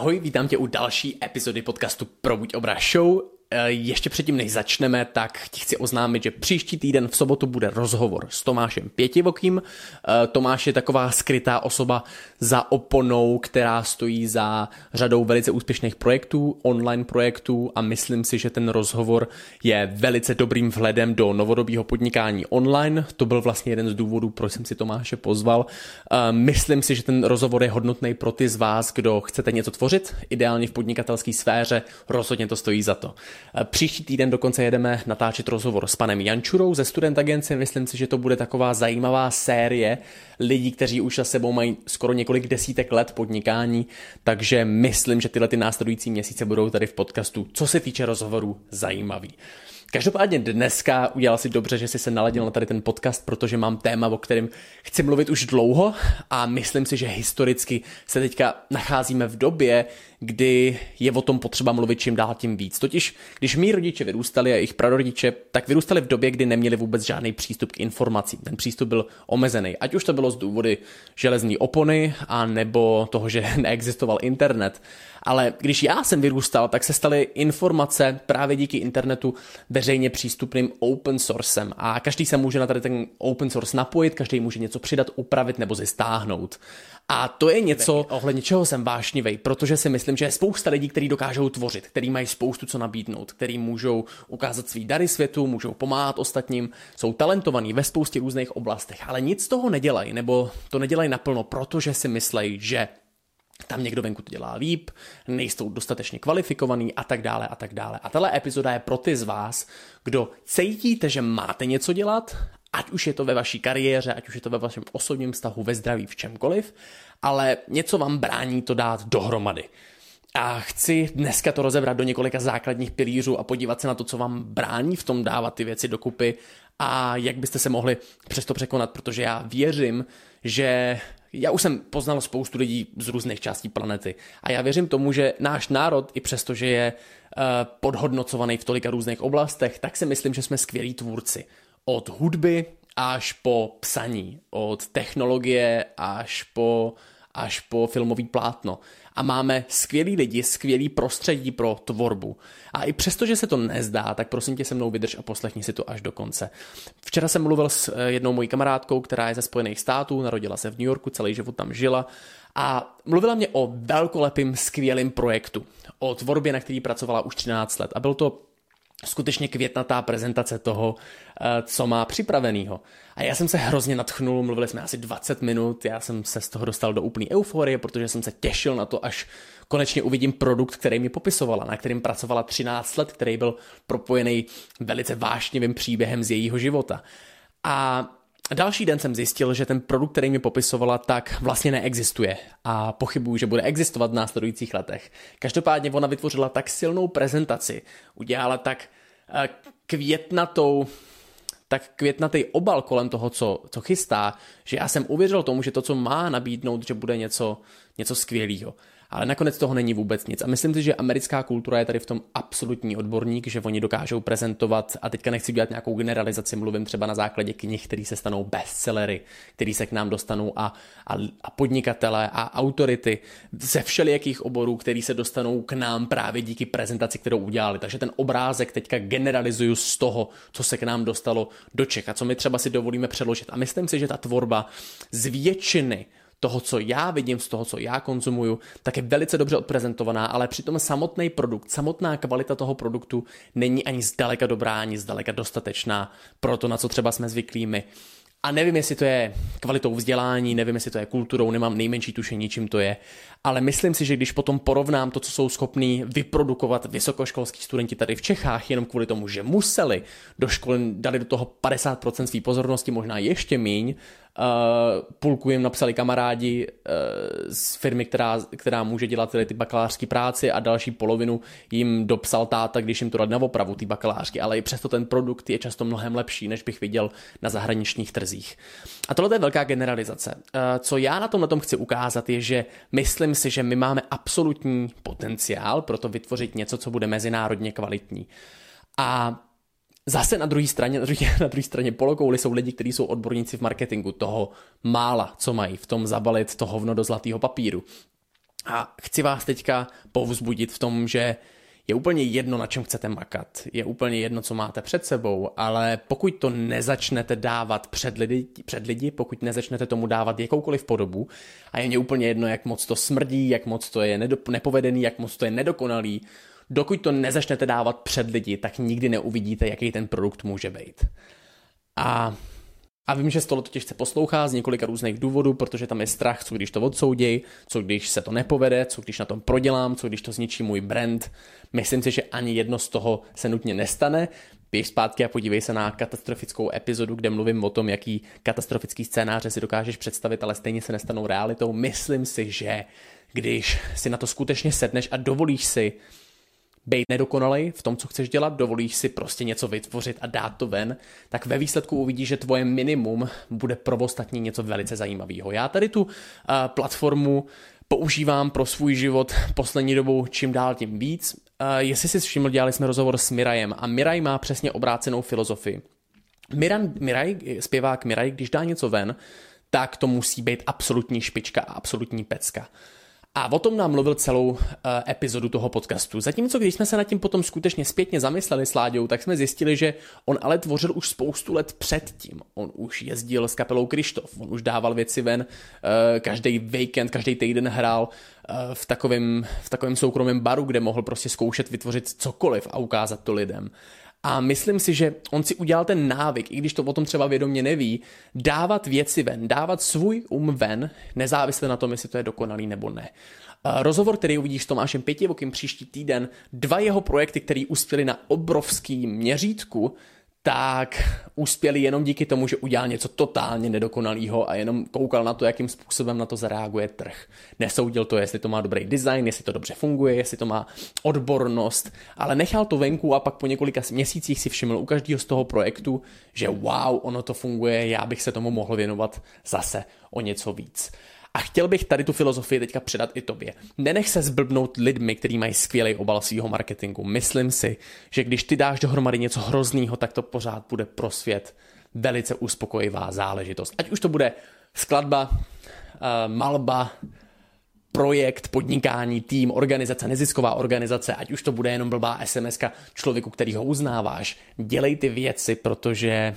Ahoj, vítám tě u další epizody podcastu Probuď obraz show. Eh, ještě předtím, než začneme, tak ti chci oznámit, že příští týden v sobotu bude rozhovor s Tomášem Pětivokým. Eh, Tomáš je taková skrytá osoba za oponou, která stojí za řadou velice úspěšných projektů, online projektů a myslím si, že ten rozhovor je velice dobrým vhledem do novodobího podnikání online. To byl vlastně jeden z důvodů, proč jsem si Tomáše pozval. Eh, myslím si, že ten rozhovor je hodnotný pro ty z vás, kdo chcete něco tvořit, ideálně v podnikatelské sféře, rozhodně to stojí za to. Eh, příští týden dokonce jedeme natáčet rozhovor s panem Jančurou ze Student Agency. Myslím si, že to bude taková zajímavá série lidí, kteří už za sebou mají skoro několik desítek let podnikání, takže myslím, že tyhle ty následující měsíce budou tady v podcastu, co se týče rozhovorů, zajímavý. Každopádně dneska udělal si dobře, že jsi se naladil na tady ten podcast, protože mám téma, o kterém chci mluvit už dlouho a myslím si, že historicky se teďka nacházíme v době, kdy je o tom potřeba mluvit čím dál tím víc. Totiž, když mý rodiče vyrůstali a jejich prarodiče, tak vyrůstali v době, kdy neměli vůbec žádný přístup k informacím. Ten přístup byl omezený, ať už to bylo z důvody železní opony a nebo toho, že neexistoval internet. Ale když já jsem vyrůstal, tak se staly informace právě díky internetu veřejně přístupným open sourcem a každý se může na tady ten open source napojit, každý může něco přidat, upravit nebo zestáhnout. A to je něco, ohledně čeho jsem vášnivý, protože si myslím, že je spousta lidí, kteří dokážou tvořit, kteří mají spoustu co nabídnout, kteří můžou ukázat svý dary světu, můžou pomáhat ostatním, jsou talentovaní ve spoustě různých oblastech, ale nic z toho nedělají, nebo to nedělají naplno, protože si myslejí, že tam někdo venku to dělá líp, nejsou dostatečně kvalifikovaný a tak dále a tak dále. A tahle epizoda je pro ty z vás, kdo cítíte, že máte něco dělat, ať už je to ve vaší kariéře, ať už je to ve vašem osobním vztahu, ve zdraví, v čemkoliv, ale něco vám brání to dát dohromady. A chci dneska to rozebrat do několika základních pilířů a podívat se na to, co vám brání v tom dávat ty věci dokupy a jak byste se mohli přesto překonat, protože já věřím, že já už jsem poznal spoustu lidí z různých částí planety a já věřím tomu, že náš národ, i přesto, že je uh, podhodnocovaný v tolika různých oblastech, tak si myslím, že jsme skvělí tvůrci. Od hudby až po psaní, od technologie až po, až po filmový plátno a máme skvělý lidi, skvělý prostředí pro tvorbu. A i přesto, že se to nezdá, tak prosím tě se mnou vydrž a poslechni si to až do konce. Včera jsem mluvil s eh, jednou mojí kamarádkou, která je ze Spojených států, narodila se v New Yorku, celý život tam žila a mluvila mě o velkolepým, skvělým projektu, o tvorbě, na který pracovala už 13 let. A byl to skutečně květnatá prezentace toho, eh, co má připravenýho. A já jsem se hrozně natchnul, mluvili jsme asi 20 minut, já jsem se z toho dostal do úplné euforie, protože jsem se těšil na to, až konečně uvidím produkt, který mi popisovala, na kterým pracovala 13 let, který byl propojený velice vášnivým příběhem z jejího života. A Další den jsem zjistil, že ten produkt, který mi popisovala, tak vlastně neexistuje a pochybuju, že bude existovat v následujících letech. Každopádně ona vytvořila tak silnou prezentaci, udělala tak eh, květnatou tak květnatý obal kolem toho, co, co chystá, že já jsem uvěřil tomu, že to, co má nabídnout, že bude něco, něco skvělého ale nakonec toho není vůbec nic. A myslím si, že americká kultura je tady v tom absolutní odborník, že oni dokážou prezentovat, a teďka nechci dělat nějakou generalizaci, mluvím třeba na základě knih, které se stanou bestsellery, které se k nám dostanou a, a, a podnikatele a autority ze všelijakých oborů, který se dostanou k nám právě díky prezentaci, kterou udělali. Takže ten obrázek teďka generalizuju z toho, co se k nám dostalo do Čech a co my třeba si dovolíme přeložit. A myslím si, že ta tvorba z většiny toho, co já vidím, z toho, co já konzumuju, tak je velice dobře odprezentovaná, ale přitom samotný produkt, samotná kvalita toho produktu není ani zdaleka dobrá, ani zdaleka dostatečná pro to, na co třeba jsme zvyklí my. A nevím, jestli to je kvalitou vzdělání, nevím, jestli to je kulturou, nemám nejmenší tušení, čím to je, ale myslím si, že když potom porovnám to, co jsou schopní vyprodukovat vysokoškolský studenti tady v Čechách, jenom kvůli tomu, že museli do školy, dali do toho 50% své pozornosti, možná ještě míň, Uh, půlku jim napsali kamarádi uh, z firmy, která, která může dělat ty bakalářské práci a další polovinu jim dopsal táta, když jim to dal na opravu, ty bakalářky, ale i přesto ten produkt je často mnohem lepší, než bych viděl na zahraničních trzích. A tohle je velká generalizace. Uh, co já na tom na tom chci ukázat je, že myslím si, že my máme absolutní potenciál pro to vytvořit něco, co bude mezinárodně kvalitní. A Zase na druhé straně, na druhé, na druhé straně polokouli jsou lidi, kteří jsou odborníci v marketingu toho mála, co mají v tom zabalit to hovno do zlatého papíru. A chci vás teďka povzbudit v tom, že je úplně jedno, na čem chcete makat. Je úplně jedno, co máte před sebou, ale pokud to nezačnete dávat před lidi, před lidi pokud nezačnete tomu dávat jakoukoliv podobu, a je mě úplně jedno, jak moc to smrdí, jak moc to je nepovedený, jak moc to je nedokonalý, dokud to nezačnete dávat před lidi, tak nikdy neuvidíte, jaký ten produkt může být. A a vím, že toho to těžce poslouchá z několika různých důvodů, protože tam je strach, co když to odsouděj, co když se to nepovede, co když na tom prodělám, co když to zničí můj brand. Myslím si, že ani jedno z toho se nutně nestane. Běž zpátky a podívej se na katastrofickou epizodu, kde mluvím o tom, jaký katastrofický scénáře si dokážeš představit, ale stejně se nestanou realitou. Myslím si, že když si na to skutečně sedneš a dovolíš si být nedokonalej v tom, co chceš dělat, dovolíš si prostě něco vytvořit a dát to ven, tak ve výsledku uvidíš, že tvoje minimum bude pro ostatní něco velice zajímavého. Já tady tu uh, platformu používám pro svůj život poslední dobou čím dál tím víc. Uh, jestli si všiml, dělali jsme rozhovor s Mirajem a Miraj má přesně obrácenou filozofii. Miran, Miraj, zpěvák Miraj, když dá něco ven, tak to musí být absolutní špička a absolutní pecka. A o tom nám mluvil celou uh, epizodu toho podcastu. Zatímco když jsme se nad tím potom skutečně zpětně zamysleli s Láďou, tak jsme zjistili, že on ale tvořil už spoustu let předtím. On už jezdil s kapelou Krištof, on už dával věci ven, uh, každý víkend, každý týden hrál uh, v takovém, v takovém soukromém baru, kde mohl prostě zkoušet vytvořit cokoliv a ukázat to lidem. A myslím si, že on si udělal ten návyk, i když to o tom třeba vědomě neví, dávat věci ven, dávat svůj um ven, nezávisle na tom, jestli to je dokonalý nebo ne. Rozhovor, který uvidíš s Tomášem Pětivokým příští týden, dva jeho projekty, které uspěly na obrovský měřítku, tak uspěli jenom díky tomu, že udělal něco totálně nedokonalého a jenom koukal na to, jakým způsobem na to zareaguje trh. Nesoudil to, jestli to má dobrý design, jestli to dobře funguje, jestli to má odbornost, ale nechal to venku a pak po několika měsících si všiml u každého z toho projektu, že wow, ono to funguje, já bych se tomu mohl věnovat zase o něco víc. A chtěl bych tady tu filozofii teďka předat i tobě. Nenech se zblbnout lidmi, kteří mají skvělý obal svého marketingu. Myslím si, že když ty dáš dohromady něco hroznýho, tak to pořád bude pro svět velice uspokojivá záležitost. Ať už to bude skladba, uh, malba, projekt, podnikání, tým, organizace, nezisková organizace, ať už to bude jenom blbá SMS člověku, který ho uznáváš. Dělej ty věci, protože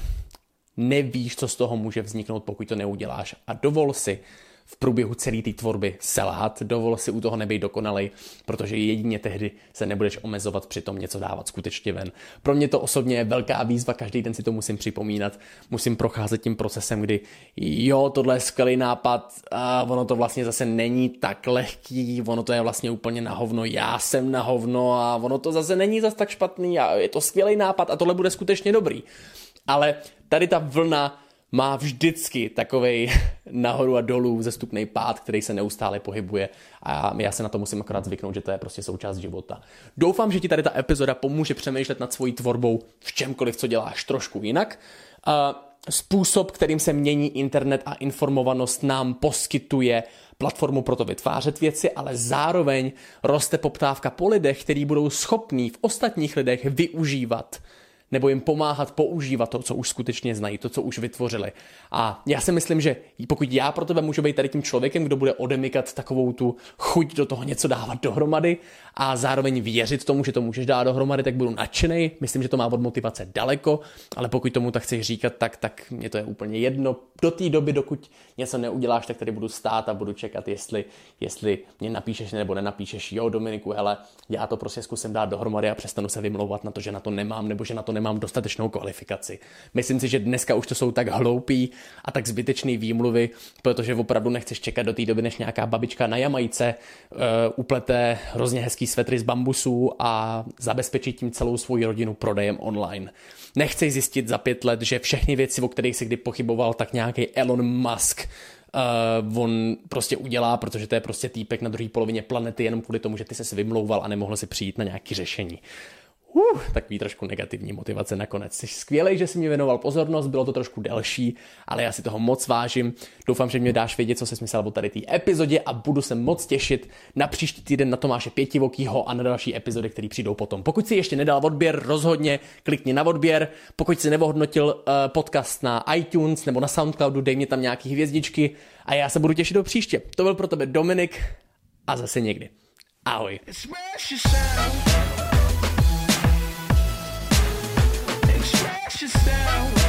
nevíš, co z toho může vzniknout, pokud to neuděláš. A dovol si v průběhu celé té tvorby selhat, dovol si u toho nebejt dokonalej, protože jedině tehdy se nebudeš omezovat při tom něco dávat skutečně ven. Pro mě to osobně je velká výzva, každý den si to musím připomínat, musím procházet tím procesem, kdy jo, tohle je skvělý nápad a ono to vlastně zase není tak lehký, ono to je vlastně úplně na hovno, já jsem na hovno a ono to zase není zase tak špatný a je to skvělý nápad a tohle bude skutečně dobrý. Ale tady ta vlna má vždycky takový nahoru a dolů zestupný pád, který se neustále pohybuje a já se na to musím akorát zvyknout, že to je prostě součást života. Doufám, že ti tady ta epizoda pomůže přemýšlet nad svojí tvorbou v čemkoliv, co děláš trošku jinak. Způsob, kterým se mění internet a informovanost nám poskytuje platformu pro to vytvářet věci, ale zároveň roste poptávka po lidech, kteří budou schopní v ostatních lidech využívat nebo jim pomáhat používat to, co už skutečně znají, to, co už vytvořili. A já si myslím, že pokud já pro tebe můžu být tady tím člověkem, kdo bude odemykat takovou tu chuť do toho něco dávat dohromady a zároveň věřit tomu, že to můžeš dát dohromady, tak budu nadšený. Myslím, že to má od motivace daleko, ale pokud tomu tak chceš říkat, tak, tak mě to je úplně jedno. Do té doby, dokud něco neuděláš, tak tady budu stát a budu čekat, jestli, jestli mě napíšeš nebo nenapíšeš. Jo, Dominiku, hele, já to prostě zkusím dát dohromady a přestanu se vymlouvat na to, že na to nemám nebo že na to nemám nemám dostatečnou kvalifikaci. Myslím si, že dneska už to jsou tak hloupý a tak zbytečný výmluvy, protože opravdu nechceš čekat do té doby, než nějaká babička na Jamajce uh, uplete hrozně hezký svetry z bambusů a zabezpečí tím celou svou rodinu prodejem online. Nechceš zjistit za pět let, že všechny věci, o kterých si kdy pochyboval, tak nějaký Elon Musk uh, on prostě udělá, protože to je prostě týpek na druhé polovině planety jenom kvůli tomu, že ty se vymlouval a nemohl si přijít na nějaké řešení uh, takový trošku negativní motivace nakonec. Jsi skvělý, že jsi mi věnoval pozornost, bylo to trošku delší, ale já si toho moc vážím. Doufám, že mě dáš vědět, co jsi myslel o tady té epizodě a budu se moc těšit na příští týden na Tomáše Pětivokýho a na další epizody, které přijdou potom. Pokud si ještě nedal odběr, rozhodně klikni na odběr. Pokud si nevohodnotil uh, podcast na iTunes nebo na Soundcloudu, dej mi tam nějaký hvězdičky a já se budu těšit do příště. To byl pro tebe Dominik a zase někdy. Ahoj. Smash. your style.